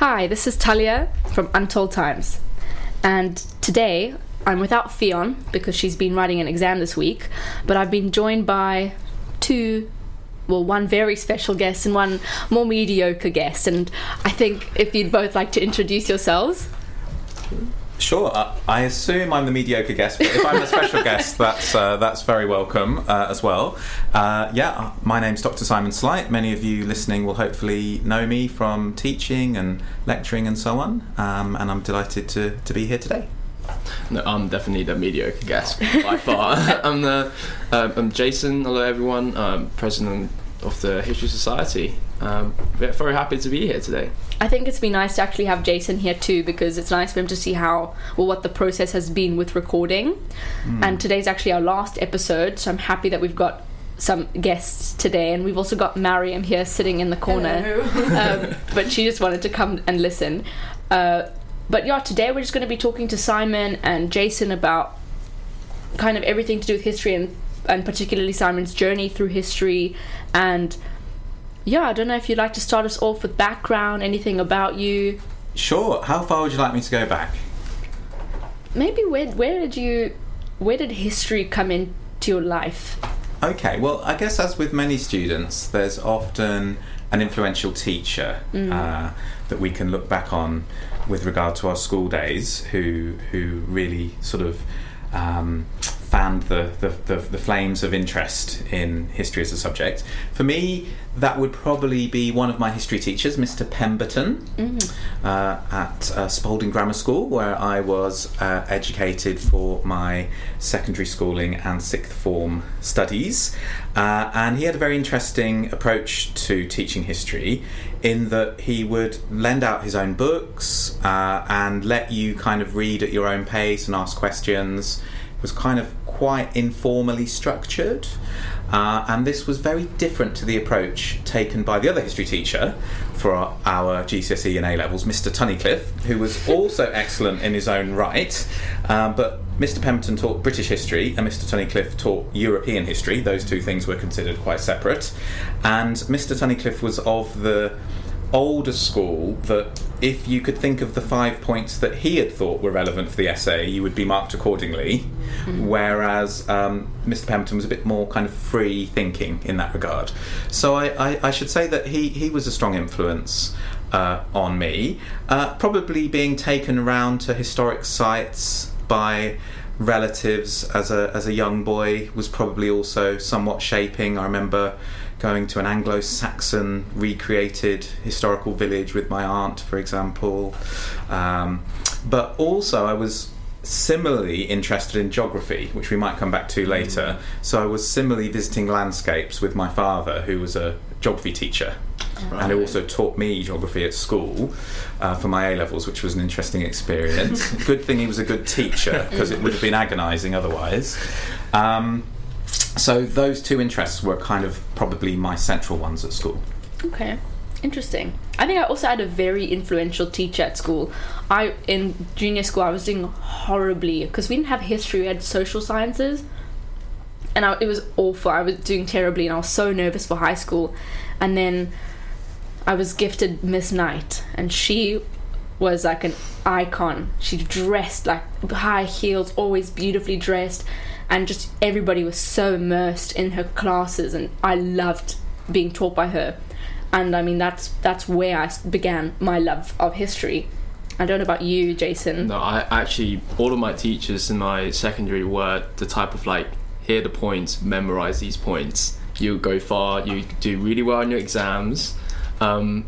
Hi, this is Talia from Untold Times. And today I'm without Fion because she's been writing an exam this week, but I've been joined by two well, one very special guest and one more mediocre guest. And I think if you'd both like to introduce yourselves. Sure. Uh, I assume I'm the mediocre guest, but if I'm a special guest, that's uh, that's very welcome uh, as well. Uh, yeah, my name's Dr. Simon Sleight. Many of you listening will hopefully know me from teaching and lecturing and so on, um, and I'm delighted to, to be here today. No, I'm definitely the mediocre guest by far. I'm the uh, I'm Jason. Hello, everyone. Um, president of the History Society. Um, very happy to be here today. I think it's been nice to actually have Jason here too because it's nice for him to see how well what the process has been with recording. Mm. And today's actually our last episode, so I'm happy that we've got some guests today, and we've also got Mariam here sitting in the corner. um, but she just wanted to come and listen. Uh, but yeah, today we're just going to be talking to Simon and Jason about kind of everything to do with history and and particularly Simon's journey through history and yeah, I don't know if you'd like to start us off with background, anything about you. Sure. How far would you like me to go back? Maybe where where did you where did history come into your life? Okay, well, I guess as with many students, there's often an influential teacher mm. uh, that we can look back on with regard to our school days who who really sort of um, fanned the, the, the, the, flames of interest in history as a subject. For me, that would probably be one of my history teachers, Mr. Pemberton, mm. uh, at uh, Spalding Grammar School, where I was uh, educated for my secondary schooling and sixth form studies. Uh, and he had a very interesting approach to teaching history in that he would lend out his own books uh, and let you kind of read at your own pace and ask questions It was kind of quite informally structured. Uh, and this was very different to the approach taken by the other history teacher for our, our GCSE and A levels, Mr. Tunnicliffe, who was also excellent in his own right. Um, but Mr. Pemberton taught British history and Mr. Tunnicliffe taught European history. Those two things were considered quite separate. And Mr. Tunnicliffe was of the older school that if you could think of the five points that he had thought were relevant for the essay, you would be marked accordingly. Mm. Whereas um, Mr. Pemberton was a bit more kind of free thinking in that regard. So I, I, I should say that he, he was a strong influence. Uh, on me, uh, probably being taken around to historic sites by relatives as a as a young boy was probably also somewhat shaping. I remember going to an Anglo Saxon recreated historical village with my aunt, for example. Um, but also, I was similarly interested in geography, which we might come back to later. So I was similarly visiting landscapes with my father, who was a geography teacher. Right. And who also taught me geography at school uh, for my A levels, which was an interesting experience. good thing he was a good teacher because it would have been agonising otherwise. Um, so those two interests were kind of probably my central ones at school. Okay. Interesting. I think I also had a very influential teacher at school. I in junior school I was doing horribly because we didn't have history. We had social sciences, and I, it was awful. I was doing terribly, and I was so nervous for high school. And then I was gifted Miss Knight, and she was like an icon. She dressed like high heels, always beautifully dressed, and just everybody was so immersed in her classes and I loved being taught by her. And I mean that's that's where I began my love of history. I don't know about you Jason. No I actually all of my teachers in my secondary were the type of like hear the points memorize these points. You go far you do really well in your exams. Um,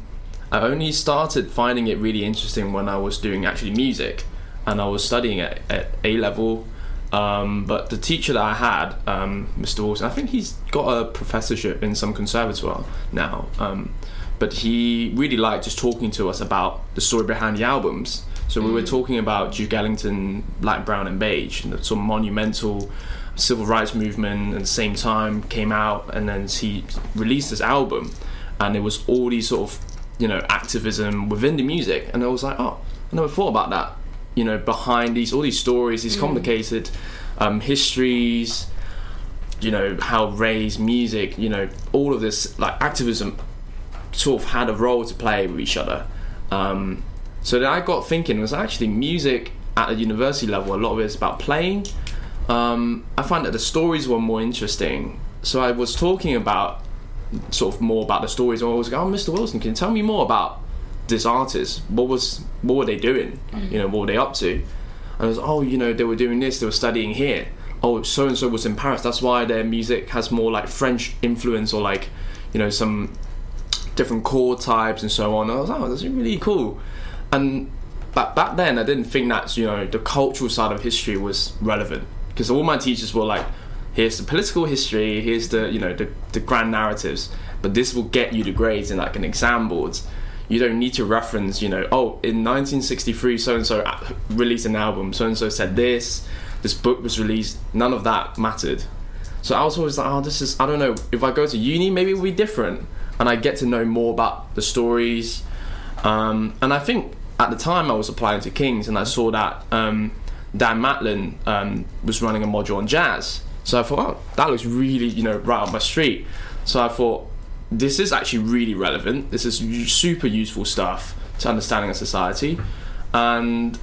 I only started finding it really interesting when I was doing actually music and I was studying at, at A level um, but the teacher that I had, um, Mr. Wilson, I think he's got a professorship in some conservatoire now. Um, but he really liked just talking to us about the story behind the albums. So mm. we were mm. talking about Duke Ellington, Black, Brown, and Beige, and the sort of monumental civil rights movement at the same time came out, and then he released this album, and it was all these sort of you know activism within the music, and I was like, oh, I never thought about that you know behind these all these stories these mm. complicated um, histories you know how race music you know all of this like activism sort of had a role to play with each other Um, so then I got thinking, was actually music at a university level, a lot of it is about playing. Um, I find that the stories were more interesting. So I was talking about sort of more about the stories. And I was like, oh, Mr. Wilson, can you tell me more about this artist? What was what were they doing? Mm. You know, what were they up to? And I was, oh, you know, they were doing this. They were studying here. Oh, so and so was in Paris. That's why their music has more like French influence or like, you know, some different chord types and so on. I was like, oh, that's really cool. And but back then, I didn't think that you know the cultural side of history was relevant because all my teachers were like, here's the political history, here's the you know the, the grand narratives, but this will get you the grades in like an exam boards. You don't need to reference, you know, oh, in 1963, so and so released an album, so and so said this, this book was released. None of that mattered. So I was always like, oh, this is, I don't know, if I go to uni, maybe it will be different. And I get to know more about the stories. Um, and I think at the time I was applying to King's and I saw that um, Dan Matlin um, was running a module on jazz. So I thought, oh, that looks really, you know, right up my street. So I thought, this is actually really relevant. This is super useful stuff to understanding a society. And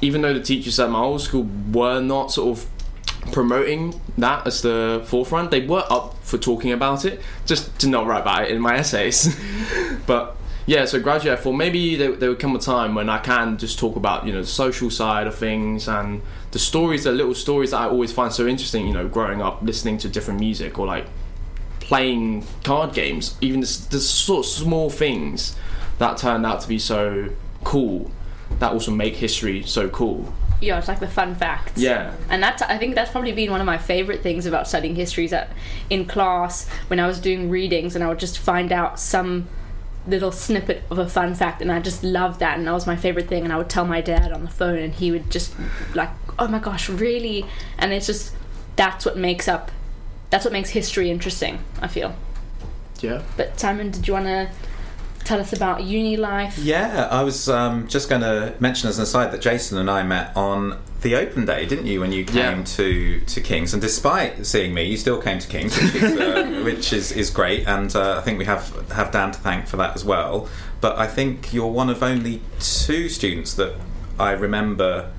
even though the teachers at my old school were not sort of promoting that as the forefront, they were up for talking about it, just to not write about it in my essays. but yeah, so gradually I thought maybe there, there would come a time when I can just talk about you know the social side of things and the stories, the little stories that I always find so interesting. You know, growing up listening to different music or like playing card games, even the, the sort of small things that turned out to be so cool, that also make history so cool. Yeah, it's like the fun facts. Yeah. And that's I think that's probably been one of my favorite things about studying history is that in class when I was doing readings and I would just find out some little snippet of a fun fact and I just loved that and that was my favorite thing and I would tell my dad on the phone and he would just like oh my gosh really and it's just that's what makes up that's what makes history interesting I feel Yeah. but Simon did you want to tell us about uni life Yeah, I was um, just going to mention as an aside that Jason and I met on the open day, didn't you, when you came Yeah. to, to King's? And despite seeing me, you still came to King's, which is, uh, which is, is great. And uh, I think we have, have Dan to thank for that as well. But I think you're one of only two students that I remember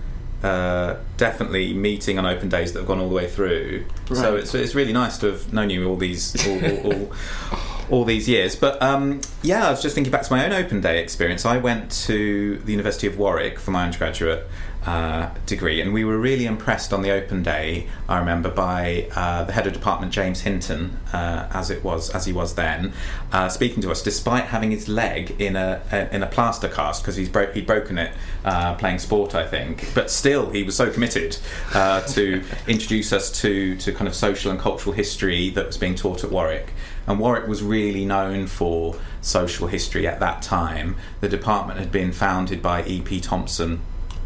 uh, definitely meeting on open days that have gone all the way through. So it's, it's really nice to have known you all these all, all, all, all these years. But um, yeah, I was just thinking back to my own open day experience. I went to the University of Warwick for my undergraduate uh, degree, and we were really impressed on the open day. I remember by uh, the head of department, James Hinton, uh, as it was as he was then, uh, speaking to us, despite having his leg in a, a in a plaster cast because he's bro- he'd broken it uh, playing sport, I think. But still, he was so committed to introduce us to to kind of social and cultural history that was being taught at Warwick. And Warwick was really known for social history at that time. The department had been founded by E.P. Thompson,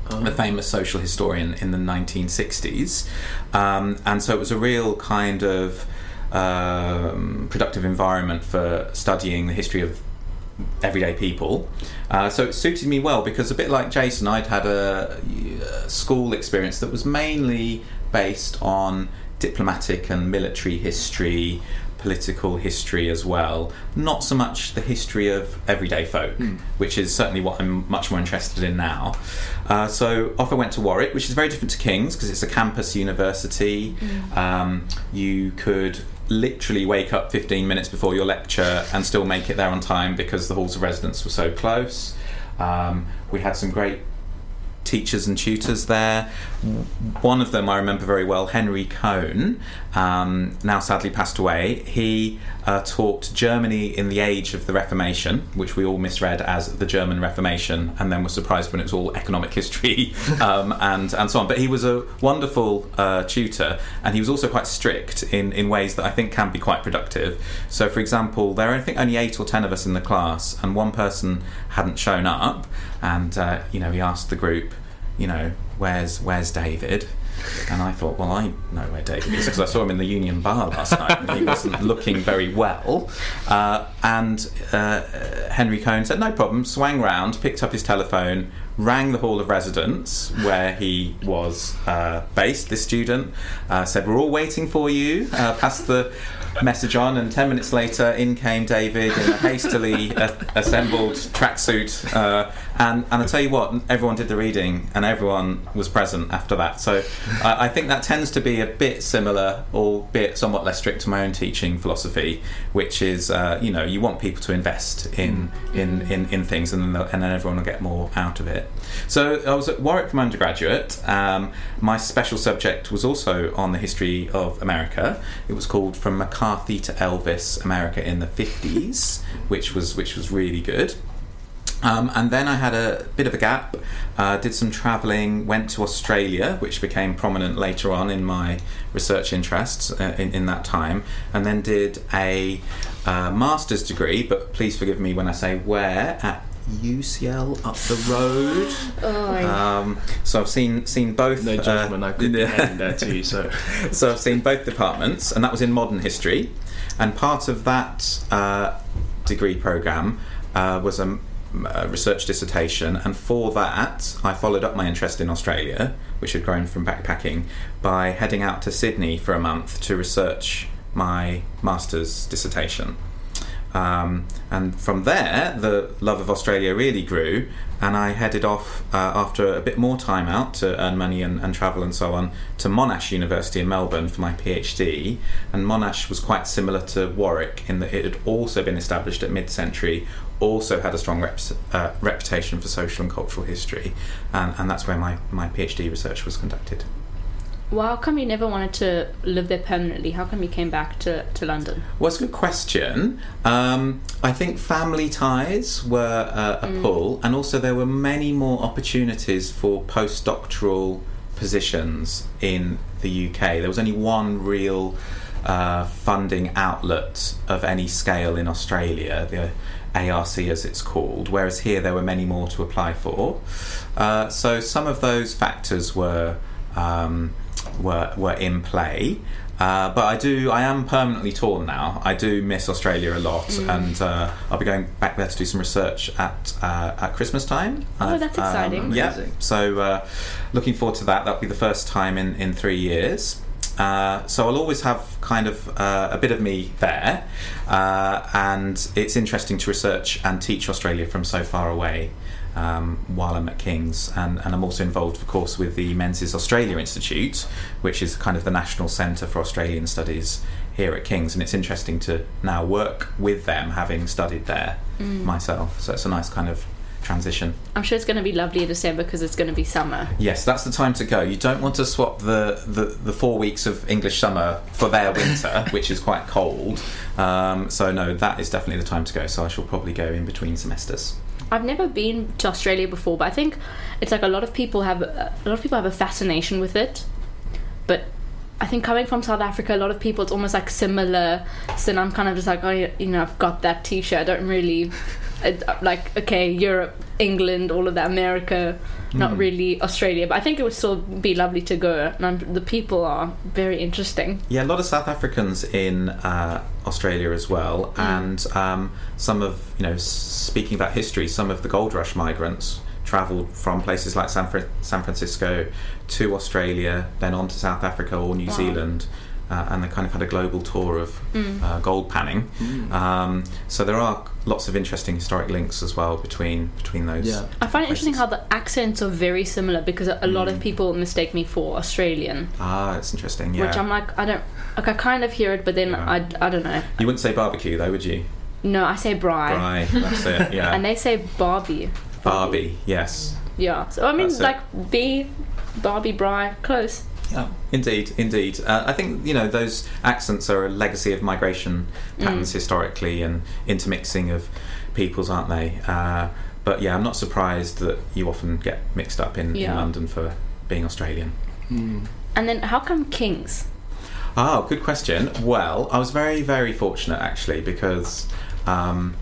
the famous social historian in the 1960s. Um, and so it was a real kind of um, productive environment for studying the history of everyday people. Uh, so it suited me well because a bit like Jason, I'd had a, a school experience that was mainly based on diplomatic and military history, political history as well. Not so much the history of everyday folk, which is certainly what I'm much more interested in now. Uh, so off I went to Warwick, which is very different to King's because it's a campus university. Um, you could literally wake up 15 minutes before your lecture and still make it there on time because the halls of residence were so close. Um, we had some great teachers and tutors there. One of them I remember very well, Henry Cohn, um, now sadly passed away. He uh, taught Germany in the age of the Reformation, which we all misread as the German Reformation, and then were surprised when it was all economic history um, and and so on. But he was a wonderful uh, tutor, and he was also quite strict in in ways that I think can be quite productive. So, for example, there are I think only eight or ten of us in the class, and one person hadn't shown up, and uh, you know he asked the group, you know, where's where's David? And I thought, well, I know where David is because I saw him in the Union Bar last night and he wasn't looking very well. Uh, and uh, Henry Cohn said, no problem, swang round, picked up his telephone, rang the Hall of Residence where he was uh, based, this student, uh, said, we're all waiting for you, uh, past the message on, and ten minutes later, in came David in a hastily uh, assembled tracksuit. Uh, and and I tell you what, everyone did the reading, and everyone was present after that. So I, I think that tends to be a bit similar, albeit somewhat less strict to my own teaching philosophy, which is uh, you know you want people to invest in in, in, in things, and then and then everyone will get more out of it. So I was at Warwick from undergraduate. Um, my special subject was also on the history of America. It was called From McCarthy to Elvis: America in the 50s, which was which was really good. Um, and then I had a bit of a gap, uh, did some travelling, went to Australia, which became prominent later on in my research interests uh, in, in that time, and then did a uh, master's degree, but please forgive me when I say where, at UCL up the road. Oh, Um, so I've seen seen both. No uh, judgment, I could be yeah. heading there too. So so I've seen both departments, and that was in modern history. And part of that uh, degree program uh, was a, a research dissertation, and for that, I followed up my interest in Australia, which had grown from backpacking, by heading out to Sydney for a month to research my master's dissertation. Um, and from there, the love of Australia really grew, and I headed off uh, after a bit more time out to earn money and, and travel and so on to Monash University in Melbourne for my PhD. And Monash was quite similar to Warwick in that it had also been established at mid century, also had a strong rep- uh, reputation for social and cultural history, and, and that's where my, my PhD research was conducted. Well, how come you never wanted to live there permanently? How come you came back to, to London? Well, it's a good question. Um, I think family ties were uh, a pull, and also there were many more opportunities for postdoctoral positions in the UK. There was only one real uh, funding outlet of any scale in Australia, the ARC as it's called, whereas here there were many more to apply for. Uh, so some of those factors were. Um, were were in play. Uh, but I do, I am permanently torn now. I do miss Australia a lot, and uh, I'll be going back there to do some research at uh, at Christmas time. Oh, that's exciting. yeah, Amazing. so uh, looking forward to that. That'll be the first time in in three years. Uh, so I'll always have kind of uh, a bit of me there, uh, and it's interesting to research and teach Australia from so far away um, while I'm at King's, and, and I'm also involved, of course, with the Menzies Australia Institute, which is kind of the national centre for Australian studies here at King's, and it's interesting to now work with them, having studied there myself. So it's a nice kind of transition. I'm sure it's going to be lovely in December because it's going to be summer. Yes, that's the time to go. You don't want to swap the, the, the four weeks of English summer for their winter, which is quite cold. Um, so, no, that is definitely the time to go. So, I shall probably go in between semesters. I've never been to Australia before, but I think it's like a lot of people have a lot of people have a fascination with it. But I think coming from South Africa, a lot of people it's almost like similar. So I'm kind of just like, oh, you know, I've got that T-shirt. I don't really like okay, Europe, England, all of that, America, not really Australia. But I think it would still be lovely to go. And I'm, the people are very interesting. Yeah, a lot of South Africans in uh, Australia as well, and um, some of you know, speaking about history, some of the gold rush migrants travelled from places like San, Fran- San Francisco to Australia, then on to South Africa or New Wow. Zealand. Uh, and they kind of had a global tour of uh, gold panning. Mm. Um, so there are lots of interesting historic links as well between between those. Yeah. I find it interesting how the accents are very similar because a a lot of people mistake me for Australian. Ah, it's interesting. Yeah. which I'm like, I don't, like, I kind of hear it, but then Yeah. I, I don't know. you wouldn't say barbecue though, would you? No, I say braai, Right. That's it. Yeah. and they say Barbie. Barbie. Yes. Yeah, so I mean, That's it. like B, Barbie, braai, close. Yeah, indeed, indeed. Uh, I think you know those accents are a legacy of migration patterns historically and intermixing of peoples, aren't they? Uh, but yeah, I'm not surprised that you often get mixed up in, in London for being Australian. Mm. And then how come Kings? Oh, good question. Well, I was very, very fortunate actually because um,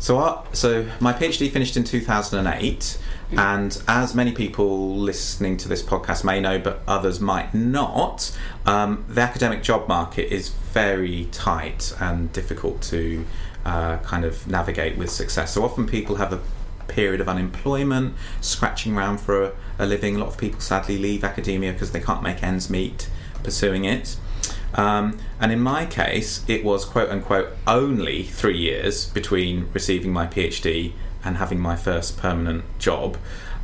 so I, so my PhD finished in 2008, and as many people listening to this podcast may know, but others might not, um, the academic job market is very tight and difficult to uh, kind of navigate with success. So often people have a period of unemployment, scratching around for a, a living. A lot of people sadly leave academia because they can't make ends meet pursuing it. Um, and in my case, it was quote unquote only three years between receiving my PhD and having my first permanent job,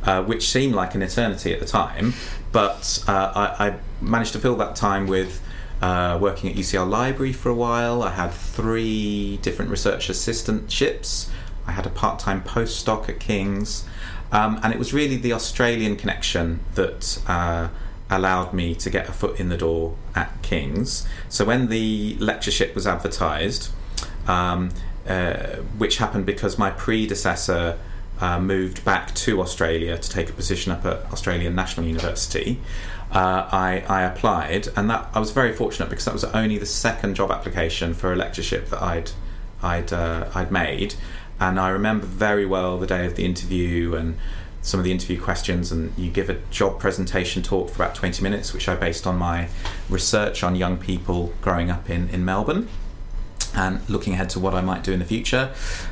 uh, which seemed like an eternity at the time. But uh, I, I, managed to fill that time with uh, working at UCL Library for a while. I had three different research assistantships. I had a part time postdoc at King's. Um, and it was really the Australian connection that uh, allowed me to get a foot in the door at King's. So when the lectureship was advertised, um, uh, which happened because my predecessor uh, moved back to Australia to take a position up at Australian National University. Uh, I, I, applied, and that I was very fortunate because that was only the second job application for a lectureship that I'd I'd uh, I'd made, and I remember very well the day of the interview and some of the interview questions and you give a job presentation talk for about 20 minutes which i based on my research on young people growing up in, in melbourne and looking ahead to what i might do in the future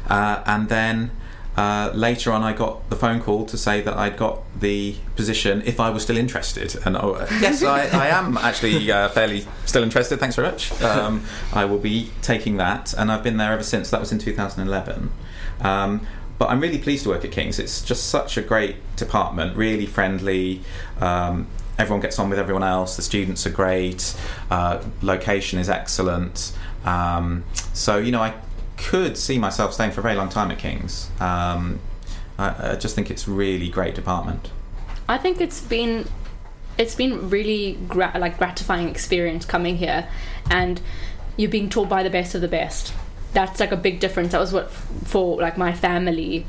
uh, and then uh, later on, I got the phone call to say that I'd got the position if I was still interested. And oh, yes, I, I, am actually uh, fairly still interested. Thanks very much. Um, I will be taking that, and I've been there ever since. That was in 2011. Um, but I'm really pleased to work at King's. It's just such a great department, really friendly. Um, everyone gets on with everyone else. The students are great. Uh, location is excellent. Um, so you know, I could see myself staying for a very long time at King's. Um, I, I, just think it's really great department. I think it's been it's been really gra- like gratifying experience coming here, and you're being taught by the best of the best that's like a big difference. That was what for like my family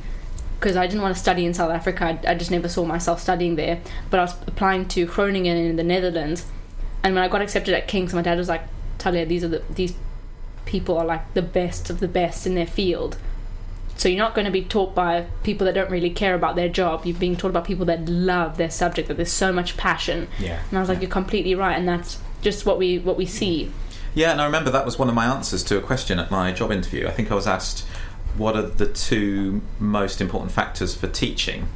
because I didn't want to study in South Africa. I, I, just never saw myself studying there. But I was applying to Groningen in the Netherlands, and when I got accepted at King's, my dad was like, "Talia, these are the these people are like the best of the best in their field." So you're not going to be taught by people that don't really care about their job. You're being taught about people that love their subject. That there's so much passion. Yeah. And I was like, you're completely right, and that's just what we what we see. Yeah, and I remember that was one of my answers to a question at my job interview. I think I was asked, "What are the two most important factors for teaching?"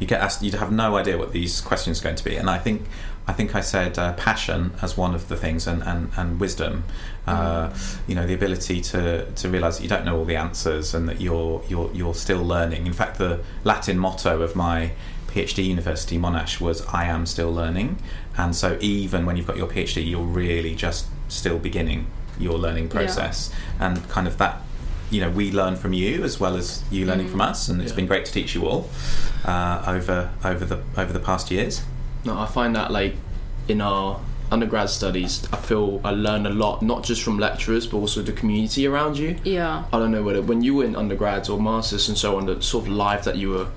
You get asked, you'd have no idea what these questions are going to be, and I think I think I said uh, passion as one of the things, and and, and wisdom. Uh, you know, the ability to to realise that you don't know all the answers, and that you're you're you're still learning. In fact, the Latin motto of my PhD university, Monash, was "I am still learning," and so even when you've got your PhD, you're really just still beginning your learning process yeah. and kind of that you know we learn from you as well as you learning mm. from us and it's yeah. been great to teach you all uh, over over the over the past years no i find that like in our undergrad studies i feel i learn a lot not just from lecturers but also the community around you yeah i don't know whether when you were in undergrads or masters and so on the sort of life that you were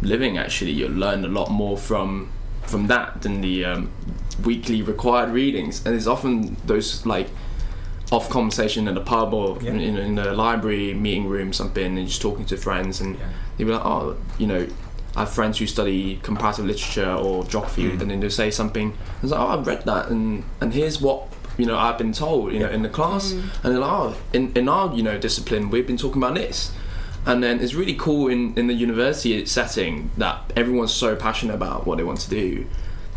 living actually you learn a lot more from from that than the um, weekly required readings, and it's often those like off conversation in the pub or yeah. in, in, the library meeting room something, and just talking to friends, and yeah. they'll be like, oh, you know. I have friends who study comparative literature or geography, mm. and then they'll say something. It's like, oh, I've read that, and and here's what you know I've been told, you know, in the class, mm. and they're like, oh, in in our you know discipline, we've been talking about this, and then it's really cool in in the university setting that everyone's so passionate about what they want to do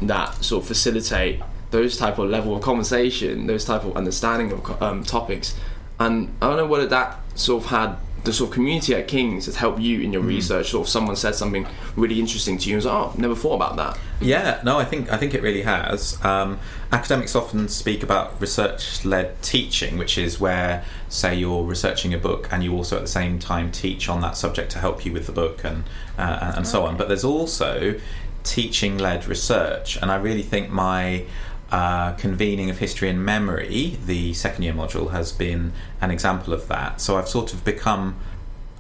that sort of facilitate those type of level of conversation, those type of understanding of um, topics. And I don't know whether that sort of had the sort of community at King's has helped you in your mm. research. Or if someone said something really interesting to you, and was like, "Oh, never thought about that." Yeah, no, I think I think it really has. Um, academics often speak about research-led teaching, which is where, say, you're researching a book and you also at the same time teach on that subject to help you with the book and uh, and, and so on. But there's also teaching led research, and I really think my uh, convening of history and memory, the second year module, has been an example of that. So I've sort of become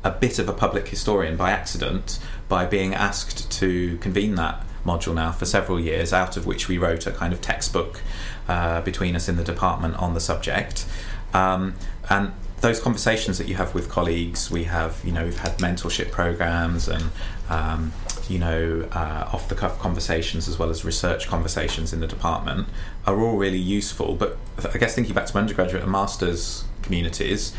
a bit of a public historian by accident by being asked to convene that module now for several years, out of which we wrote a kind of textbook uh, between us in the department on the subject. Um, and those conversations that you have with colleagues, we have, you know, we've had mentorship programs and um, you know, uh, off the cuff conversations as well as research conversations in the department are all really useful. But I guess thinking back to my undergraduate and master's communities,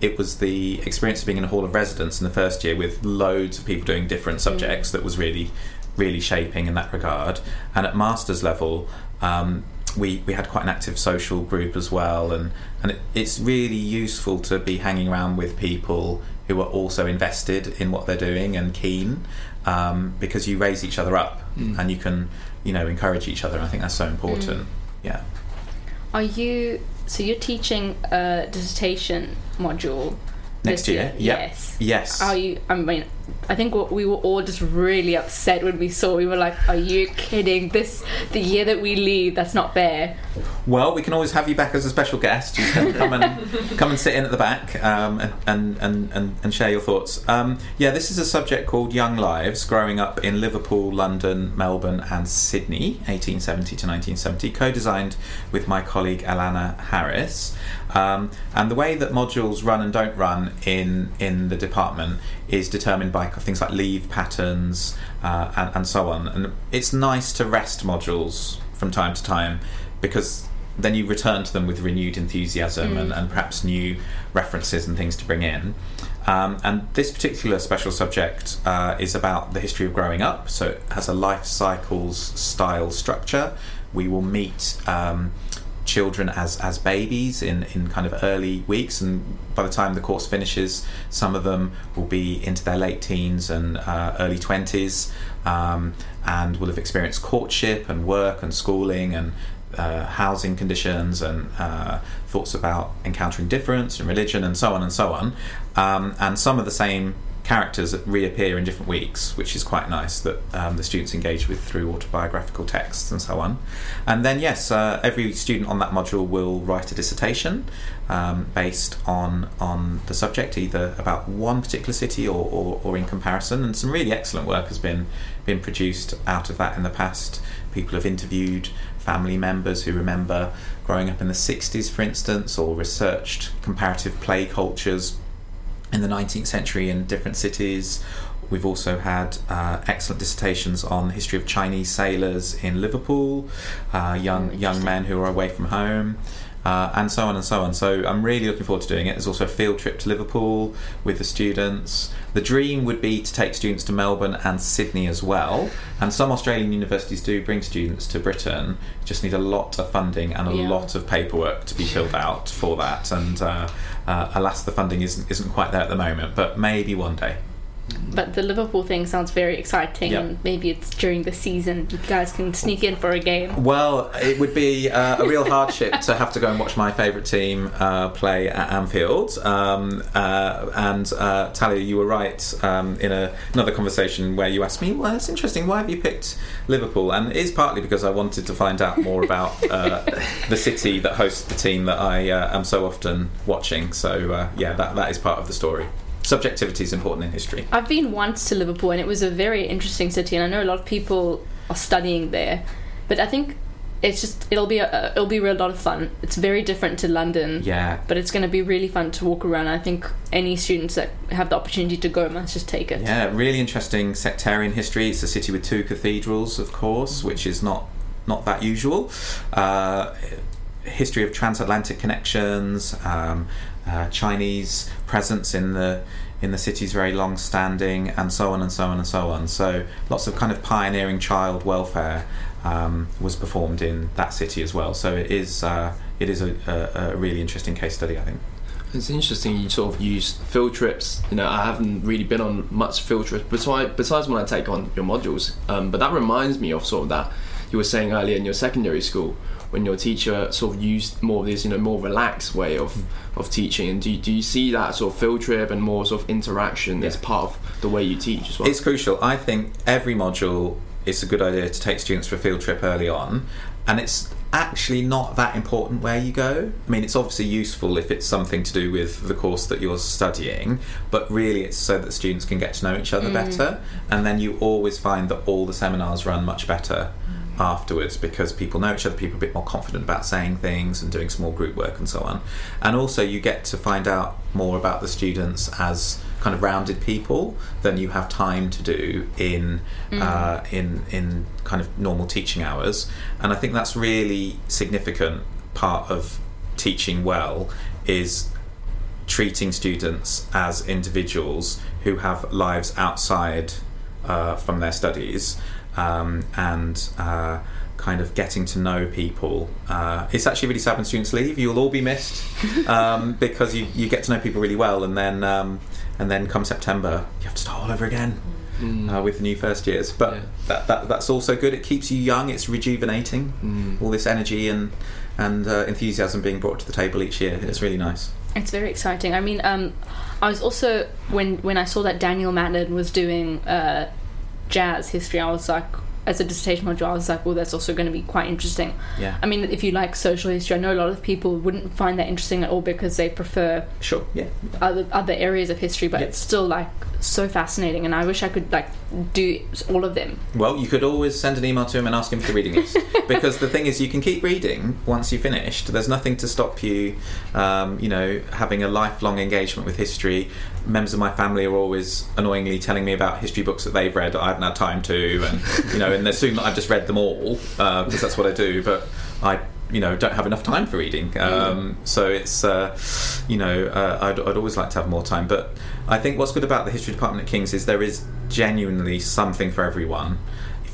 it was the experience of being in a hall of residence in the first year with loads of people doing different subjects mm. that was really, really shaping in that regard. And at master's level, um, we, we had quite an active social group as well, and, and it, it's really useful to be hanging around with people who are also invested in what they're doing and keen, um, because you raise each other up Mm. and you can you know encourage each other. And I think that's so important. Mm. Yeah. Are you so you're teaching a dissertation module Next this year, yep. Yes. Yes. Are you? I mean, I think what we were all just really upset when we saw. We were like, "Are you kidding? This the year that we leave? That's not fair." Well, we can always have you back as a special guest. You can come and come and sit in at the back um, and, and, and, and, and share your thoughts. Um, yeah, this is a subject called Young Lives, growing up in Liverpool, London, Melbourne, and Sydney, 1870 to 1970, co-designed with my colleague Alana Harris. Um, and the way that modules run and don't run in in the department is determined by things like leave patterns uh, and, and so on. And it's nice to rest modules from time to time because then you return to them with renewed enthusiasm and, and perhaps new references and things to bring in. Um, and this particular special subject uh, is about the history of growing up, so it has a life cycles style structure. We will meet um, children as, as babies in, in kind of early weeks, and by the time the course finishes, some of them will be into their late teens and uh, early 20s um, and will have experienced courtship and work and schooling and uh, housing conditions and uh, thoughts about encountering difference and religion and so on and so on. Um, and some of the same characters that reappear in different weeks, which is quite nice that um, the students engage with through autobiographical texts and so on. And then, yes, uh, every student on that module will write a dissertation um, based on on the subject, either about one particular city or, or, or in comparison. And some really excellent work has been been produced out of that in the past. People have interviewed family members who remember growing up in the 60s, for instance, or researched comparative play cultures in the 19th century in different cities. We've also had uh, excellent dissertations on the history of Chinese sailors in Liverpool, uh, young young men who are away from home. Uh, and so on and so on. So I'm really looking forward to doing it. There's also a field trip to Liverpool with the students. The dream would be to take students to Melbourne and Sydney as well. And some Australian universities do bring students to Britain. Just need a lot of funding and a Yeah. lot of paperwork to be filled out for that. And uh, uh, alas, the funding isn't isn't quite there at the moment. But maybe one day. But the Liverpool thing sounds very exciting, Yep. and maybe it's during the season. You guys can sneak in for a game. Well, it would be uh, a real hardship to have to go and watch my favourite team uh, play at Anfield. Um, uh, and uh, Talia, you were right um, in a, another conversation where you asked me, "Well, it's interesting. Why have you picked Liverpool?" And it is partly because I wanted to find out more about uh, the city that hosts the team that I uh, am so often watching. So uh, yeah, that that is part of the story. Subjectivity is important in history. I've been once to Liverpool, and it was a very interesting city, and I know a lot of people are studying there. But I think it's just it'll be a, it'll be a lot of fun. It's very different to London. Yeah, But it's going to be really fun to walk around. I think any students that have the opportunity to go must just take it. Yeah, really interesting sectarian history. It's a city with two cathedrals, of course, which is not not that usual. Uh, history of transatlantic connections, um, uh, Chinese presence in the in the city's very long standing, and so on and so on and so on. So lots of kind of pioneering child welfare um, was performed in that city as well. So it is uh, it is a, a, a really interesting case study, I think. It's interesting you sort of use field trips. You know, I haven't really been on much field trips besides, when I take on your modules. Um, but that reminds me of sort of that you were saying earlier in your secondary school when your teacher sort of used more of this, you know, more relaxed way of, hmm. of teaching. And do you, do you see that sort of field trip and more sort of interaction as part of the way you teach as well? It's crucial. I think every module it's a good idea to take students for a field trip early on, and it's actually not that important where you go. I mean, it's obviously useful if it's something to do with the course that you're studying, but really it's so that students can get to know each other hmm. better, and then you always find that all the seminars run much better afterwards because people know each other, people are a bit more confident about saying things and doing small group work and so on. And also, you get to find out more about the students as kind of rounded people than you have time to do in uh, in in kind of normal teaching hours. And I think that's really significant part of teaching well is treating students as individuals who have lives outside uh, from their studies um, and uh, kind of getting to know people. Uh, it's actually really sad when students leave. You'll all be missed um, because you, you get to know people really well, and then um, and then come September, you have to start all over again Mm. uh, with the new first years. But Yeah. that, that that's also good. It keeps you young. It's rejuvenating. Mm. All this energy and and uh, enthusiasm being brought to the table each year. It's really nice. It's very exciting. I mean, um, I was also when when I saw that Daniel Matlin was doing uh, jazz history, I was like, as a dissertation module, I was like, well, that's also going to be quite interesting. Yeah. I mean, if you like social history, I know a lot of people wouldn't find that interesting at all because they prefer Sure. Yeah. other other areas of history, but Yeah. it's still like so fascinating, and I wish I could like do all of them. Well, you could always send an email to him and ask him for the reading list. because the thing is, you can keep reading once you've finished. There's nothing to stop you, um, you know, having a lifelong engagement with history. Members of my family are always annoyingly telling me about history books that they've read that I haven't had time to, and you know, and they assume that I've just read them all because that's what I do. But I. You know, don't have enough time for reading, um, so it's uh, you know uh, I'd, I'd always like to have more time. But I think what's good about the history department at King's is there is genuinely something for everyone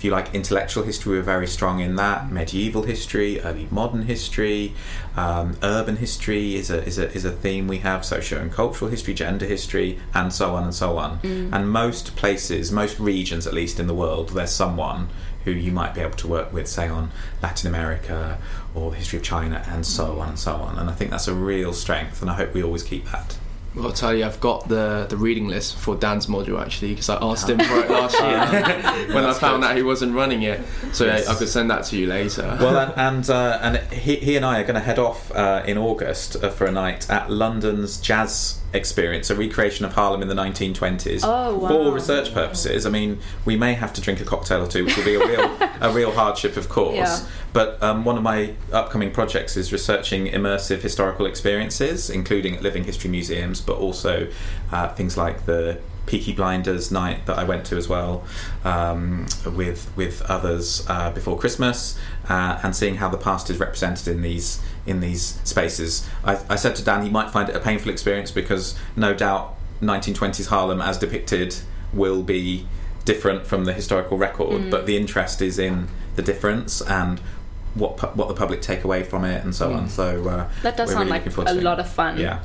if you like intellectual history, we're very strong in that. Medieval history, early modern history, um, urban history is a, is, a, is a theme we have, socio and cultural history, gender history, and so on and so on. And most places, most regions at least in the world, there's someone who you might be able to work with, say on Latin America or the history of China, and so on and so on. And I think that's a real strength, and I hope we always keep that. Well, I'll tell you, I've got the, the reading list for Dan's module actually because I asked him for it last year when I found good. out he wasn't running it. So Yes. I, I could send that to you later. well, and and, uh, and he, he and I are going to head off uh, in August uh, for a night at London's Jazz Experience, a recreation of Harlem in the 1920s. Oh, wow. For research purposes, I mean, we may have to drink a cocktail or two, which will be a real a real hardship, of course. Yeah. But um, one of my upcoming projects is researching immersive historical experiences, including at living history museums, but also uh, things like the Peaky Blinders night that I went to as well, um, with with others uh, before Christmas, uh, and seeing how the past is represented in these in these spaces. I, I said to Dan he might find it a painful experience because no doubt 1920s Harlem as depicted will be different from the historical record, but the interest is in the difference and what pu- what the public take away from it and so on. So uh, That does sound really like looking forward a to it. lot of fun. Yeah,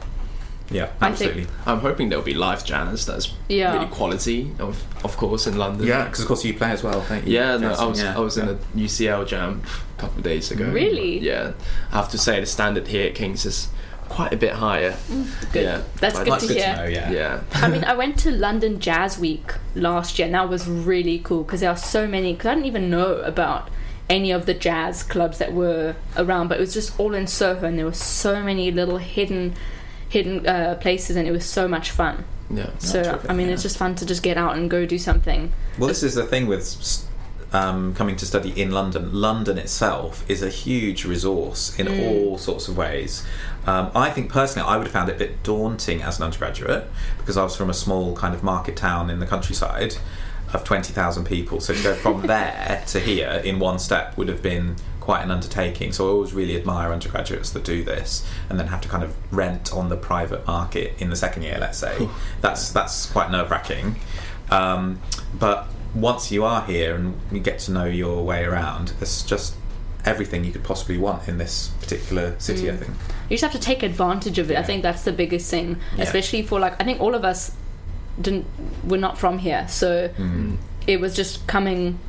yeah, I think- absolutely. I'm hoping there'll be live jazz. That's Yeah. really quality, of of course, in London. Yeah, because of course you play as well, don't you? Yeah, no, I was Yeah, I was in a UCL jam a couple of days ago. Really? Yeah, I have to say the standard here at Kings is quite a bit higher. Good. Yeah. That's good That's to good hear. to know. Yeah. Yeah, I mean, I went to London Jazz Week last year, and that was really cool because there are so many. Because I didn't even know about any of the jazz clubs that were around, but it was just all in Soho, and there were so many little hidden, hidden uh, places, and it was so much fun. yeah. so terrific, I mean, yeah. it's just fun to just get out and go do something. Well, this is the thing with um, coming to study in London. London itself is a huge resource in all sorts of ways. Um, I think personally, I would have found it a bit daunting as an undergraduate because I was from a small kind of market town in the countryside of 20,000 people. So to go from there to here in one step would have been quite an undertaking. So I always really admire undergraduates that do this and then have to kind of rent on the private market in the second year, let's say. that's that's quite nerve wracking. Um, but once you are here and you get to know your way around, it's just everything you could possibly want in this particular city, I think. You just have to take advantage of it. I think that's the biggest thing, Yeah. especially for like I think all of us didn't we're not from here, so Mm-hmm. it was just coming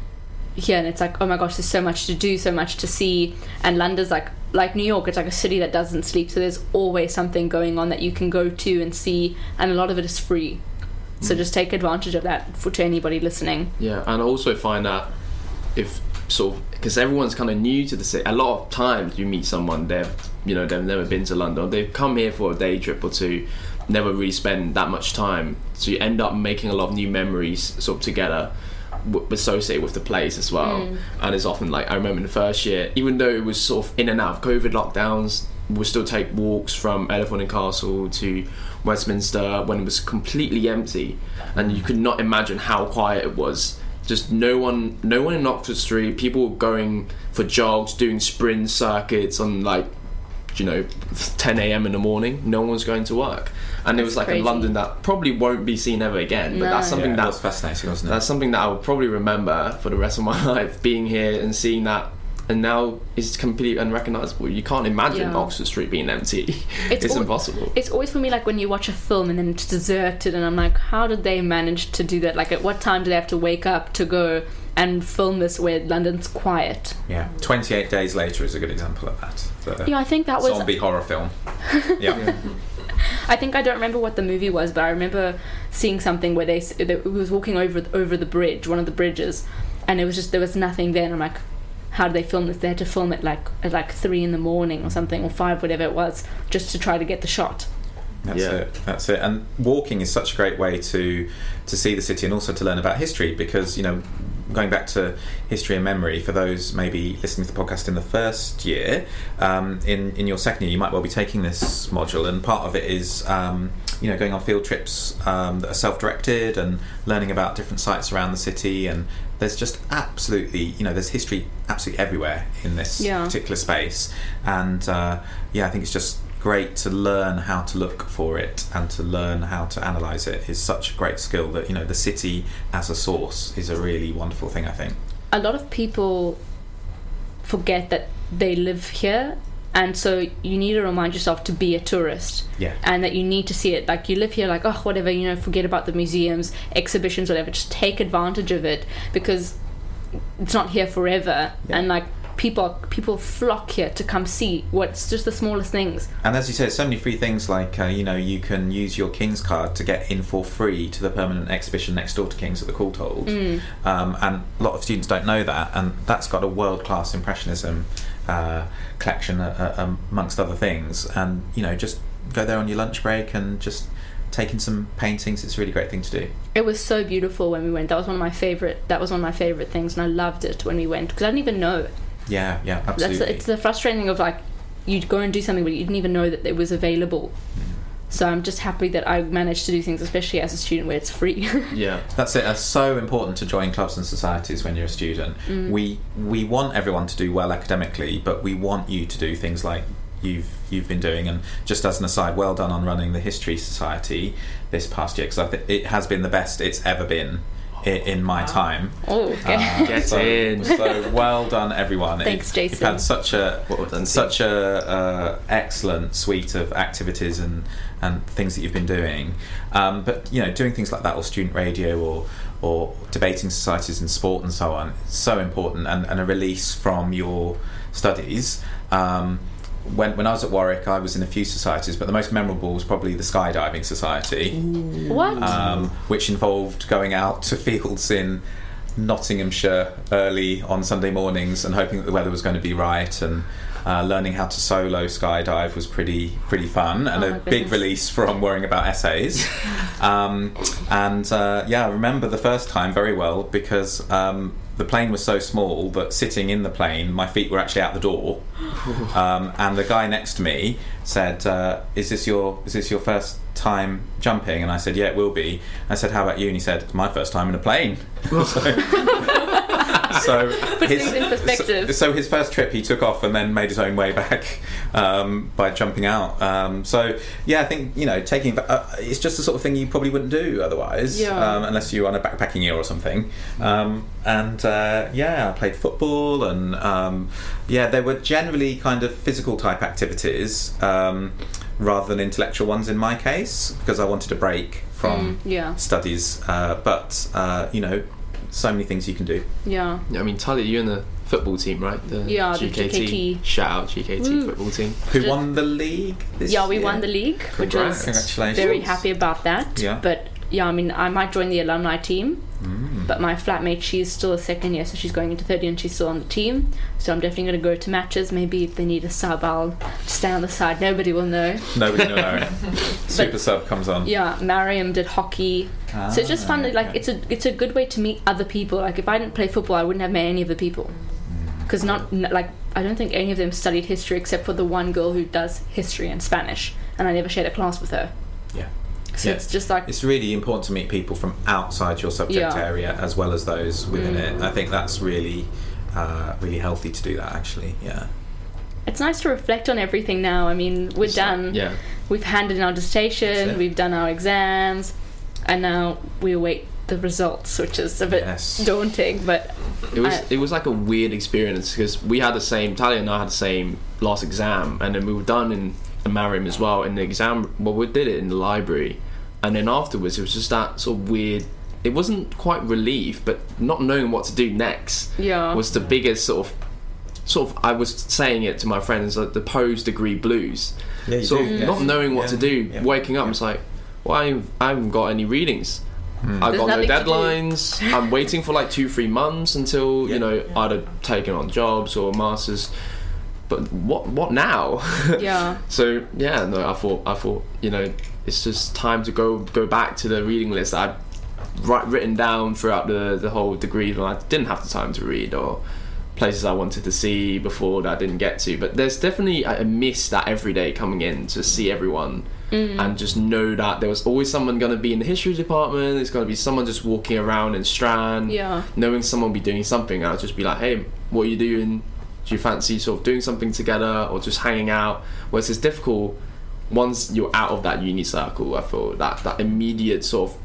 here and it's like oh my gosh, there's so much to do, so much to see, and London's like like New York, it's like a city that doesn't sleep, so there's always something going on that you can go to and see, and a lot of it is free. So Mm. just take advantage of that for to anybody listening. Yeah, and also find that if sort of because everyone's kind of new to the city, a lot of times you meet someone they've you know they've never been to London, they've come here for a day trip or two, never really spend that much time, so you end up making a lot of new memories sort of together. w- Associated with the place as well, mm. and it's often like I remember in the first year, even though it was sort of in and out of COVID lockdowns, we still take walks from Elephant and Castle to Westminster when it was completely empty, and you could not imagine how quiet it was. Just no one, no one in Oxford Street. People were going for jogs, doing sprint circuits on like, you know, 10 a.m. in the morning. No one was going to work, and it was like crazy. in London that probably won't be seen ever again. But No. that's something Yeah, that that was fascinating, wasn't it? that's something that I will probably remember for the rest of my life. Being here and seeing that and now it's completely unrecognizable. You can't imagine Yeah. Oxford Street being empty. It's It's, al- impossible. It's always for me like when you watch a film and then it's deserted, and I'm like, how did they manage to do that? Like, at what time do they have to wake up to go and film this where London's quiet? Yeah, 28 Days Later is a good example of that. The Yeah, I think that was. zombie horror film. Yeah. I think I don't remember what the movie was, but I remember seeing something where they they it was walking over over the bridge, one of the bridges, and it was just there was nothing there. And I'm like, how did they film this? They had to film it like at like three in the morning or something, or five, whatever it was, just to try to get the shot. That's Yeah. it. That's it. And walking is such a great way to to see the city and also to learn about history because you know going back to history and memory for those maybe listening to the podcast in the first year um, in in your second year you might well be taking this module and part of it is um, you know going on field trips um, that are self-directed and learning about different sites around the city and there's just absolutely you know there's history absolutely everywhere in this Yeah. particular space and uh, yeah I think it's just great to learn how to look for it and to learn how to analyze it is such a great skill that you know the city as a source is a really wonderful thing I think. A lot of people forget that they live here and so you need to remind yourself to be a tourist yeah. and that you need to see it. Like you live here like oh whatever you know forget about the museums exhibitions whatever just take advantage of it because it's not here forever. Yeah. and like people people flock here to come see what's just the smallest things. And as you said so many free things like uh, you know you can use your King's card to get in for free to the permanent exhibition next door to King's at the Courtauld Mm. um, and a lot of students don't know that and that's got a world-class impressionism uh, collection uh, uh, amongst other things. And you know just go there on your lunch break and just take in some paintings. It's a really great thing to do. It was so beautiful when we went. That was one of my favorite that was one of my favorite things and i loved it when we went because i didn't even know yeah yeah absolutely the, it's the frustrating of like you'd go and do something but you didn't even know that it was available. So I'm just happy that I managed to do things, especially as a student, where it's free. Yeah. That's it. It's so important to join clubs and societies when you're a student. Mm. We we want everyone to do well academically, but we want you to do things like you've you've been doing. And just as an aside, well done on running the History Society this past year because I think it has been the best it's ever been in, in my time. oh, okay. Uh, Get so, in. So well done, everyone. Thanks, It- You've had such a Well done, such a uh, excellent suite of activities and and things that you've been doing. Um, but you know, doing things like that, or student radio, or or debating societies and sport and so on, is so important and, and a release from your studies. Um, when, when I was at Warwick, I was in a few societies, but the most memorable was probably the skydiving society what? um, which involved going out to fields in Nottinghamshire early on Sunday mornings and hoping that the weather was going to be right and uh, learning how to solo skydive was pretty pretty fun and Oh a my big release from worrying about essays. um, and uh, yeah, I remember the first time very well because um, the plane was so small that sitting in the plane, my feet were actually out the door. Um, and the guy next to me said, uh, "Is this your is this your first time jumping?" And I said, "Yeah, it will be." I said, "How about you?" And he said, "It's my first time in a plane." so, so things in perspective. So, so his first trip, he took off and then made his own way back um, by jumping out. Um, so yeah, I think you know taking uh, it's just the sort of thing you probably wouldn't do otherwise, Yeah. um, unless you're on a backpacking year or something. Um, and uh, yeah, I played football and um, yeah, they were generally kind of physical type activities um, rather than intellectual ones in my case because I wanted a break from Mm, yeah, studies. Uh, but uh, you know, so many things you can do. yeah. I mean, Tyler, you're in the football team, right? The Yeah, the GKT. Shout out GKT Woo. football team. Who Just- won the league? This Yeah, we year? won the league, which Congrats. was Congratulations. very happy about that. Yeah. But yeah, I mean, I might join the alumni team, Mm. but my flatmate, she's still a second year, so she's going into third year and she's still on the team. So I'm definitely going to go to matches. Maybe if they need a sub, I'll stand on the side. Nobody will know. Nobody will know. Super sub comes on. Yeah, Mariam did hockey. so it's just fun. Ah, Like it's a it's a good way to meet other people. Like if I didn't play football, I wouldn't have met any of the people. Because not like I don't think any of them studied history except for the one girl who does history and Spanish, and I never shared a class with her. Yeah. So Yeah. it's just like It's really important to meet people from outside your subject Yeah. area as well as those within Mm. it. I think that's really, uh, really healthy to do that. Actually, yeah. it's nice to reflect on everything now. I mean, we're done. Yeah. We've handed in our dissertation. We've done our exams, and now we await the results, which is a bit Yes. daunting. But It was I- it was like a weird experience because we had the same Talia and I had the same last exam, and then we were done in the Mariam as well. In the exam, well, we did it in the library, and then afterwards it was just that sort of weird. It wasn't quite relief, but not knowing what to do next yeah, was the biggest sort of. Sort of, I was saying it to my friends like the post degree blues. Yeah, you sort do, of yes. not knowing what Yeah, to do, yeah. waking up, Yeah. it's like, well, I haven't, I haven't got any readings. Hmm. I've There's got no nothing to do. deadlines. I'm waiting for like two, three months until Yeah. you know I'd have taken on jobs or masters. But what what now? yeah, so yeah, no, I thought I thought you know it's just time to go go back to the reading list I'd write, written down throughout the the whole degree when I didn't have the time to read or places I wanted to see before that I didn't get to. But there's definitely I I miss that every day coming in to see everyone mm-hmm. and just know that there was always someone going to be in the history department. There's going to be someone just walking around in Strand yeah, knowing someone be doing something, I'll just be like, hey, what are you doing? Do you fancy sort of doing something together or just hanging out? Whereas it's difficult once you're out of that uni circle, I feel that that immediate sort of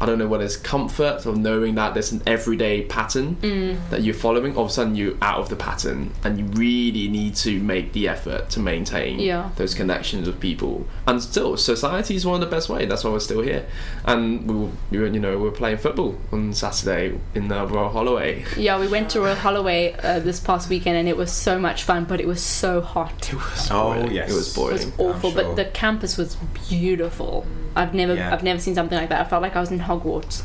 I don't know whether it's comfort of knowing that there's an everyday pattern that you're following. All of a sudden, you're out of the pattern, and you really need to make the effort to maintain Yeah. those connections with people. And still, society is one of the best way. That's why we're still here. And we were, you know, we were playing football on Saturday in the Royal Holloway. yeah. We went to Royal Holloway uh, this past weekend, and it was so much fun, but it was so hot. It was Oh, boiling. yes. it was It was awful, sure. but the campus was beautiful. I've never, Yeah. I've never seen something like that. I felt like I was in Hogwarts.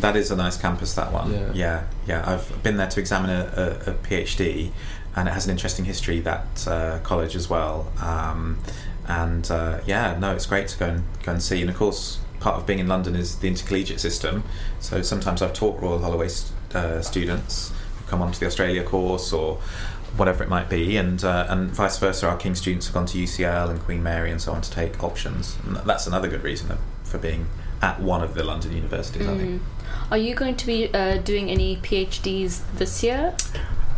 That is a nice campus, that one. Yeah. yeah, yeah. I've been there to examine a, a, a PhD, and it has an interesting history, that uh, college as well. Um, and uh, yeah, no, it's great to go and go and see. And of course, part of being in London is the intercollegiate system. So sometimes I've taught Royal Holloway st- uh, students who come onto the Australia course or whatever it might be, and uh, and vice versa. Our King students have gone to UCL and Queen Mary and so on to take options. And that's another good reason for being at one of the London universities. I think. Are you going to be uh, doing any PhDs this year?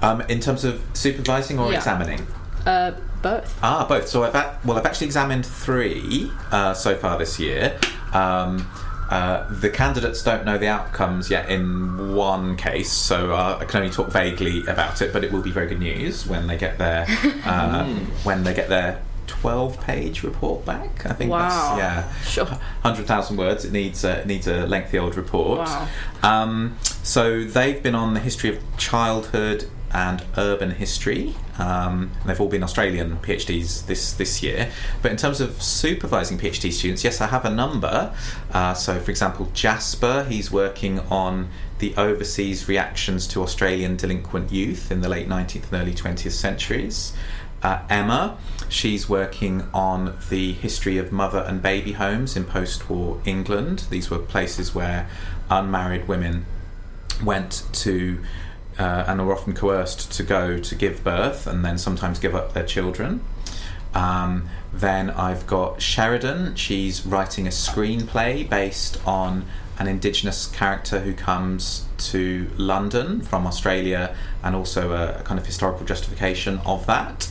Um, in terms of supervising or Yeah. examining? Uh, both. Ah, both. So I've at, well, I've actually examined three uh, so far this year. Um, uh, the candidates don't know the outcomes yet in one case, so uh, I can only talk vaguely about it. But it will be very good news when they get their uh, when they get their twelve-page report back. I think Wow. that's yeah, Sure. hundred thousand words. It needs a, it needs a lengthy old report. Wow. Um, so they've been on the history of childhood and urban history. Um, they've all been Australian PhDs this this year. But in terms of supervising PhD students, yes, I have a number. Uh, so, for example, Jasper, he's working on the overseas reactions to Australian delinquent youth in the late 19th and early 20th centuries. Uh, Emma, she's working on the history of mother and baby homes in post war England. These were places where unmarried women went to uh, and are often coerced to go to give birth and then sometimes give up their children. Um, then I've got Sheridan. She's writing a screenplay based on an Indigenous character who comes to London from Australia and also a, a kind of historical justification of that.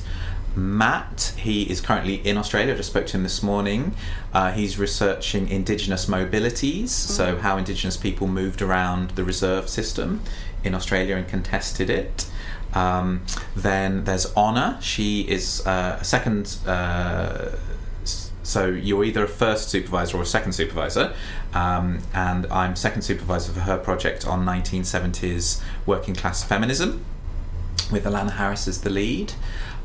Matt, he is currently in Australia. I just spoke to him this morning. Uh, he's researching Indigenous mobilities, so how Indigenous people moved around the reserve system in Australia and contested it. Um, then there's Honor. She is uh, a second. Uh, so you're either a first supervisor or a second supervisor, um, and I'm second supervisor for her project on 1970s working class feminism with Alana Harris as the lead.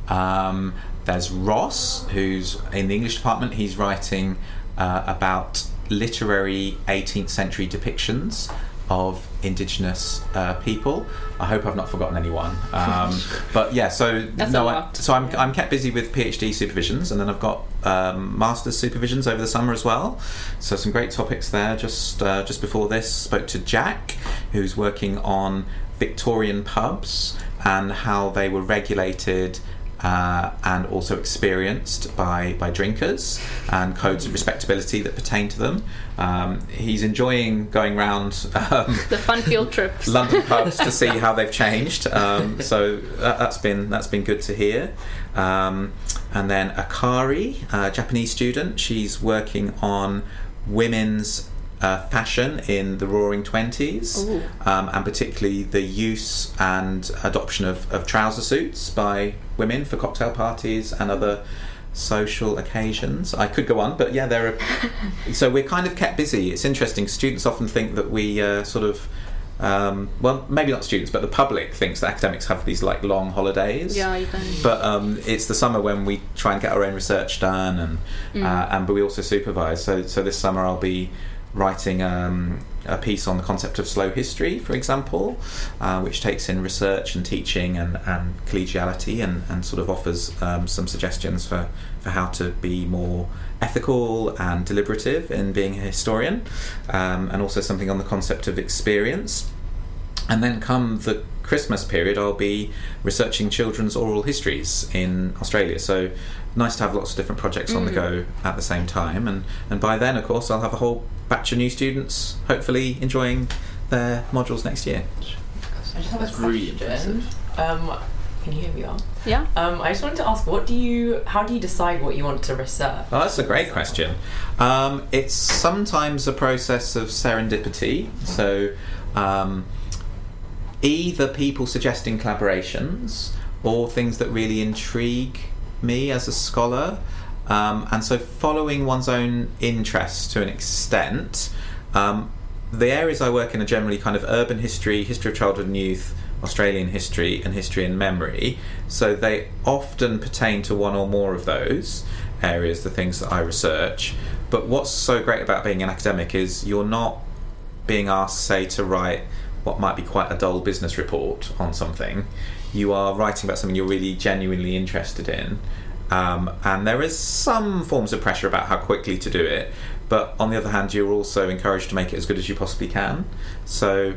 Um, there's Ross, who's in the English department. He's writing uh, about literary 18th century depictions of Indigenous uh, people. I hope I've not forgotten anyone. Um, but yeah, so That's no, I, so I'm, I'm kept busy with PhD supervisions, and then I've got um, master's supervisions over the summer as well. So some great topics there. Just uh, just before this, spoke to Jack, who's working on Victorian pubs and how they were regulated. Uh, and also experienced by, by drinkers and codes of respectability that pertain to them. Um, he's enjoying going around um, The fun field trips. London pubs to see how they've changed. Um, so that, that's been that's been good to hear. Um, and then Akari, a Japanese student, she's working on women's uh, fashion in the Roaring Twenties, um, and particularly the use and adoption of, of trouser suits by women for cocktail parties and other social occasions. I could go on, but yeah, there are. so we're kind of kept busy. It's interesting. Students often think that we uh, sort of. Um, well, maybe not students, but the public thinks that academics have these like long holidays. Yeah, you can. But um, it's the summer when we try and get our own research done, and Mm. uh, and but we also supervise. So so this summer I'll be writing um, a piece on the concept of slow history, for example, uh, which takes in research and teaching and, and collegiality and, and sort of offers um, some suggestions for, for how to be more ethical and deliberative in being a historian, um, and also something on the concept of experience. And then come the Christmas period, I'll be researching children's oral histories in Australia. So nice to have lots of different projects on the Mm. go at the same time. And, and by then, of course, I'll have a whole batch of new students, hopefully enjoying their modules next year. I just have That's a really question. impressive. Um, can you hear me? Al? Yeah. Um, I just wanted to ask, what do you? How do you decide what you want to research? Oh, that's a great question. Um, it's sometimes a process of serendipity. So, um, either people suggesting collaborations or things that really intrigue me as a scholar. Um, and so, following one's own interests to an extent, um, the areas I work in are generally kind of urban history, history of childhood and youth, Australian history, and history and memory. So they often pertain to one or more of those areas, the things that I research. But what's so great about being an academic is you're not being asked, say, to write what might be quite a dull business report on something. You are writing about something you're really genuinely interested in. Um, and there is some forms of pressure about how quickly to do it, but on the other hand, you're also encouraged to make it as good as you possibly can. So,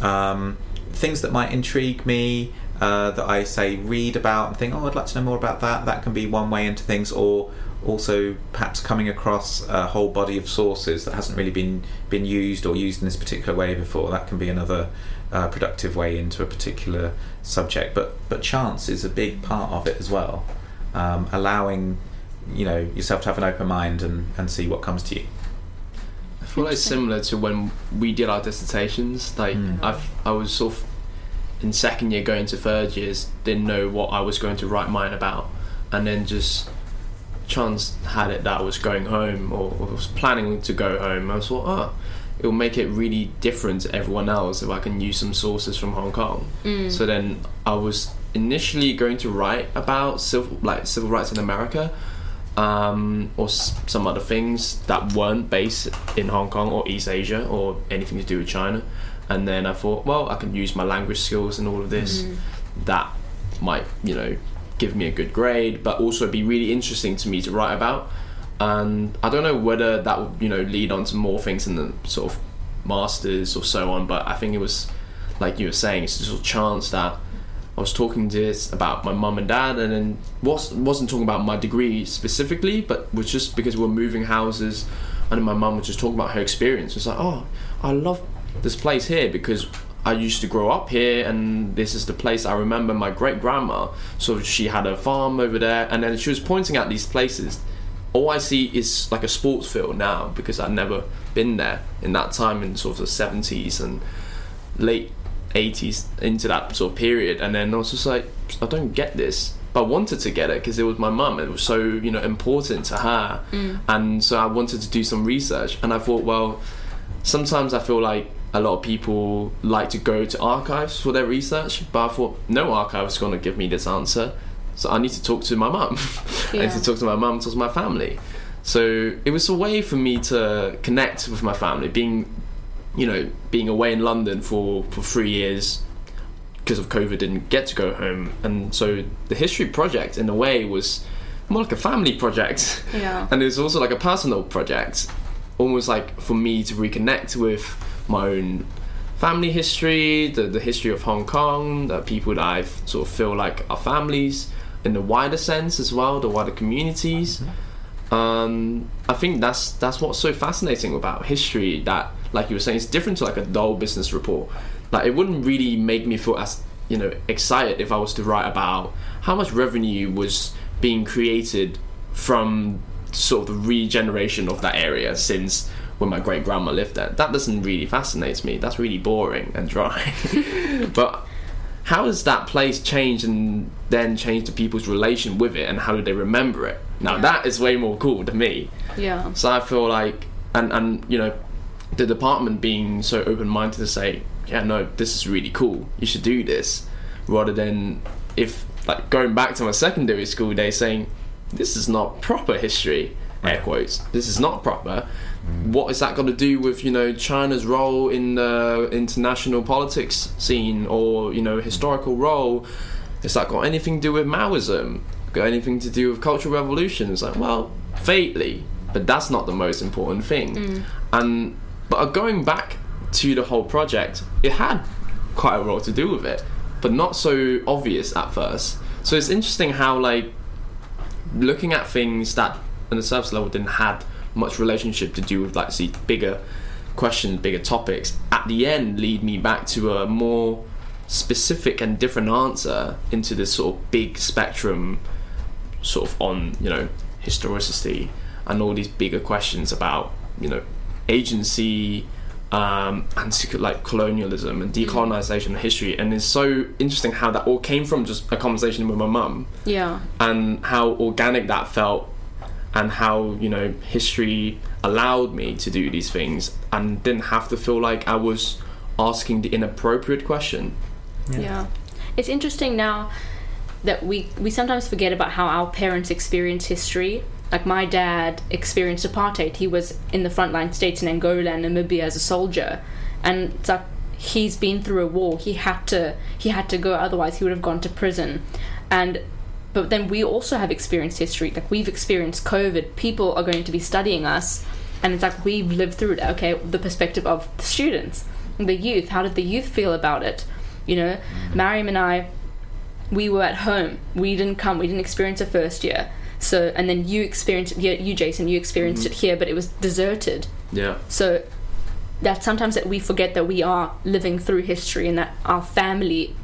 um, things that might intrigue me, uh, that I say read about and think, oh, I'd like to know more about that. That can be one way into things, or also perhaps coming across a whole body of sources that hasn't really been been used or used in this particular way before. That can be another uh, productive way into a particular subject. But but chance is a big part of it as well. Um, allowing you know yourself to have an open mind and, and see what comes to you. I feel like similar to when we did our dissertations. Like Mm. I've I was sort of in second year going to third years, didn't know what I was going to write mine about, and then just chance had it that I was going home or, or was planning to go home. I was thought, oh, it will make it really different to everyone else if I can use some sources from Hong Kong. Mm. So then I was initially going to write about civil like civil rights in America, um, or s- some other things that weren't based in Hong Kong or East Asia or anything to do with China. And then I thought, well, I can use my language skills and all of this. Mm. That might, you know, give me a good grade, but also be really interesting to me to write about. And I don't know whether that would, you know, lead on to more things in the sort of masters or so on. But I think it was, like you were saying, it's just a chance that I was talking to this about my mum and dad, and then was wasn't talking about my degree specifically, but was just because we were moving houses, and then my mum was just talking about her experience. It was like, oh, I love this place here because I used to grow up here, and this is the place I remember my great grandma. So she had a farm over there, and then she was pointing out these places. All I see is like a sports field now because I'd never been there in that time in sort of the seventies and late 80s into that sort of period. And then I was just like I don't get this. But I wanted to get it because it was my mum it was so you know important to her. Mm. And so I wanted to do some research and I thought well sometimes I feel like a lot of people like to go to archives for their research but I thought no archive is going to give me this answer so I need to talk to my mum I need to talk to my mum talk to my family so it was a way for me to connect with my family being you know, being away in London for, for three years because of COVID, didn't get to go home. And so the history project, in a way, was more like a family project. Yeah. And it was also like a personal project, almost like for me to reconnect with my own family history, the, the history of Hong Kong, the people that I sort of feel like are families in the wider sense as well, the wider communities. Um, I think that's that's what's so fascinating about history. That, like you were saying, it's different to like a dull business report. Like it wouldn't really make me feel as you know excited if I was to write about how much revenue was being created from sort of the regeneration of that area since when my great grandma lived there. That doesn't really fascinate me. That's really boring and dry. but how has that place changed and then changed the people's relation with it and how do they remember it? Now Yeah. that is way more cool to me. Yeah. So I feel like, and and you know, the department being so open minded to say, yeah, no, this is really cool. You should do this, rather than if like going back to my secondary school days saying, this is not proper history. Air quotes. This is not proper. What is that going to do with you know China's role in the international politics scene or you know historical role? Has that got anything to do with Maoism? Got anything to do with cultural revolution? It's like, well, vaguely, but that's not the most important thing. And but uh, going back to the whole project, it had quite a role to do with it, but not so obvious at first. So it's interesting how like looking at things that on the surface level didn't had much relationship to do with like see bigger questions, bigger topics, at the end lead me back to a more specific and different answer into this sort of big spectrum sort of on, you know, historicity and all these bigger questions about, you know, agency um, and like colonialism and decolonization and history. And it's so interesting how that all came from just a conversation with my mum Yeah. and how organic that felt and how you know history allowed me to do these things and didn't have to feel like I was asking the inappropriate question. Yeah. It's interesting now that we we sometimes forget about how our parents experience history. Like my dad experienced apartheid. He was in the frontline states in Angola and Namibia as a soldier, and it's like he's been through a war. He had to he had to go, otherwise he would have gone to prison. And but then we also have experienced history. Like we've experienced COVID. People are going to be studying us, and it's like we've lived through it. Okay, the perspective of the students, the youth. How did the youth feel about it? You know, mm. Mariam and I, we were at home. We didn't come. We didn't experience a first year. So, and then you experienced, yeah, you Jason, you experienced mm-hmm. it here, but it was deserted. Yeah. So that sometimes that we forget that we are living through history and that our family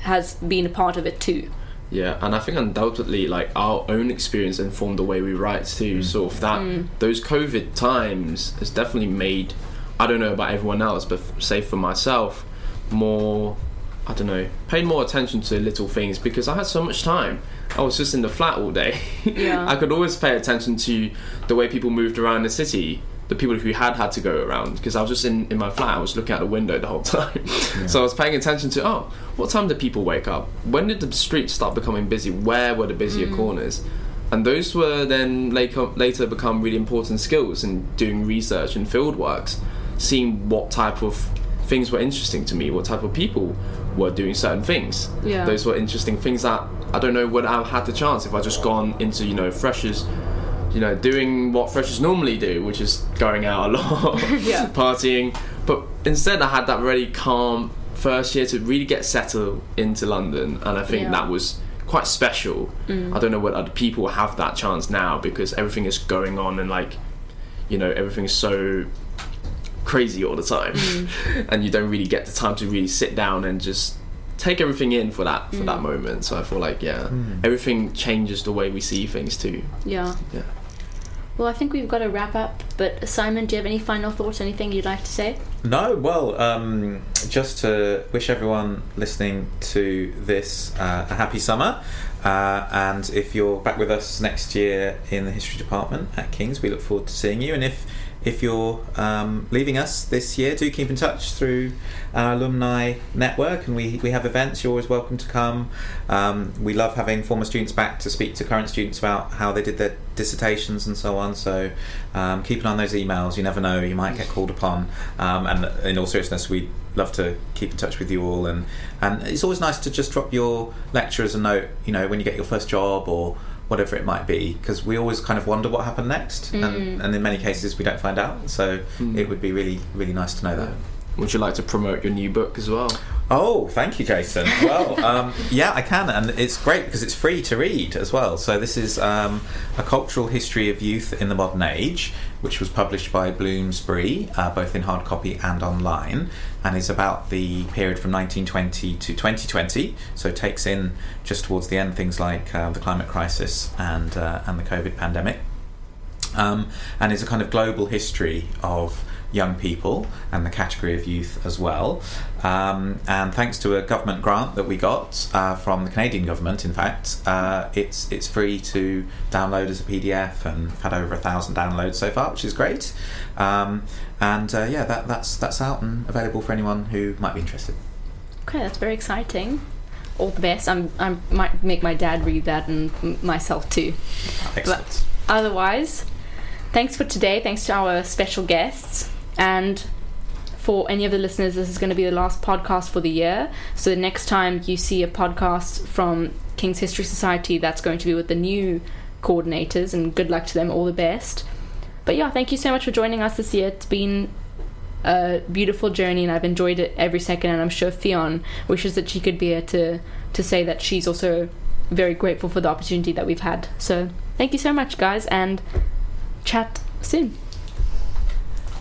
has been a part of it too. Yeah, and I think undoubtedly, like our own experience informed the way we write too. Mm. Sort of that mm. those COVID times has definitely made. I don't know about everyone else, but f- say for myself, more. I don't know, paid more attention to little things because I had so much time. I was just in the flat all day. Yeah. I could always pay attention to the way people moved around the city, the people who had had to go around because I was just in, in my flat. I was looking out the window the whole time. so I was paying attention to, oh, what time did people wake up? When did the streets start becoming busy? Where were the busier mm. corners? And those were then later, later become really important skills in doing research and field works, seeing what type of things were interesting to me, what type of people were doing certain things. Yeah. Those were interesting things that I don't know would I have had the chance if I just gone into, you know, freshers you know, doing what freshers normally do, which is going out a lot, Yeah. partying. But instead, I had that really calm first year to really get settled into London, and I think Yeah. that was quite special. Mm. I don't know what other people have that chance now because everything is going on and like, you know, everything is so crazy all the time, mm. and you don't really get the time to really sit down and just take everything in for that for that mm. moment. So I feel like yeah, everything changes the way we see things too. Yeah. Yeah. Well, I think we've got to wrap up. But Simon, do you have any final thoughts? Anything you'd like to say? No, well, um, just to wish everyone listening to this uh, a happy summer. Uh, and if you're back with us next year in the history department at King's, we look forward to seeing you. And if if you're um, leaving us this year, do keep in touch through our alumni network, and we, we have events. You're always welcome to come. Um, we love having former students back to speak to current students about how they did their dissertations and so on. So um, keep an eye on those emails. You never know, you might get called upon. Um, and in all seriousness, we'd love to keep in touch with you all. And, and it's always nice to just drop your lecturers a note, you know, when you get your first job or whatever it might be, because we always kind of wonder what happened next. And, mm. and in many cases, we don't find out. So mm. it would be really, really nice to know that. Would you like to promote your new book as well? Oh, thank you, Jason. Well, um, yeah, I can, and it's great because it's free to read as well. So this is um, a cultural history of youth in the modern age, which was published by Bloomsbury, uh, both in hard copy and online, and is about the period from 1920 to 2020. So it takes in just towards the end things like uh, the climate crisis and uh, and the COVID pandemic. um, and is a kind of global history of young people and the category of youth as well. Um, and thanks to a government grant that we got uh, from the Canadian government, in fact, uh, it's it's free to download as a PDF, and we've had over a thousand downloads so far, which is great. Um, and uh, yeah, that, that's that's out and available for anyone who might be interested. Okay, that's very exciting. All the best. I'm, I might make my dad read that and m- myself too. Excellent. Otherwise, thanks for today. Thanks to our special guests. And for any of the listeners, this is going to be the last podcast for the year. So the next time you see a podcast from King's History Society, that's going to be with the new coordinators. And good luck to them. All the best. But yeah, thank you so much for joining us this year. It's been a beautiful journey and I've enjoyed it every second and I'm sure Fionn wishes that she could be here to to say that she's also very grateful for the opportunity that we've had. So thank you so much guys and chat soon.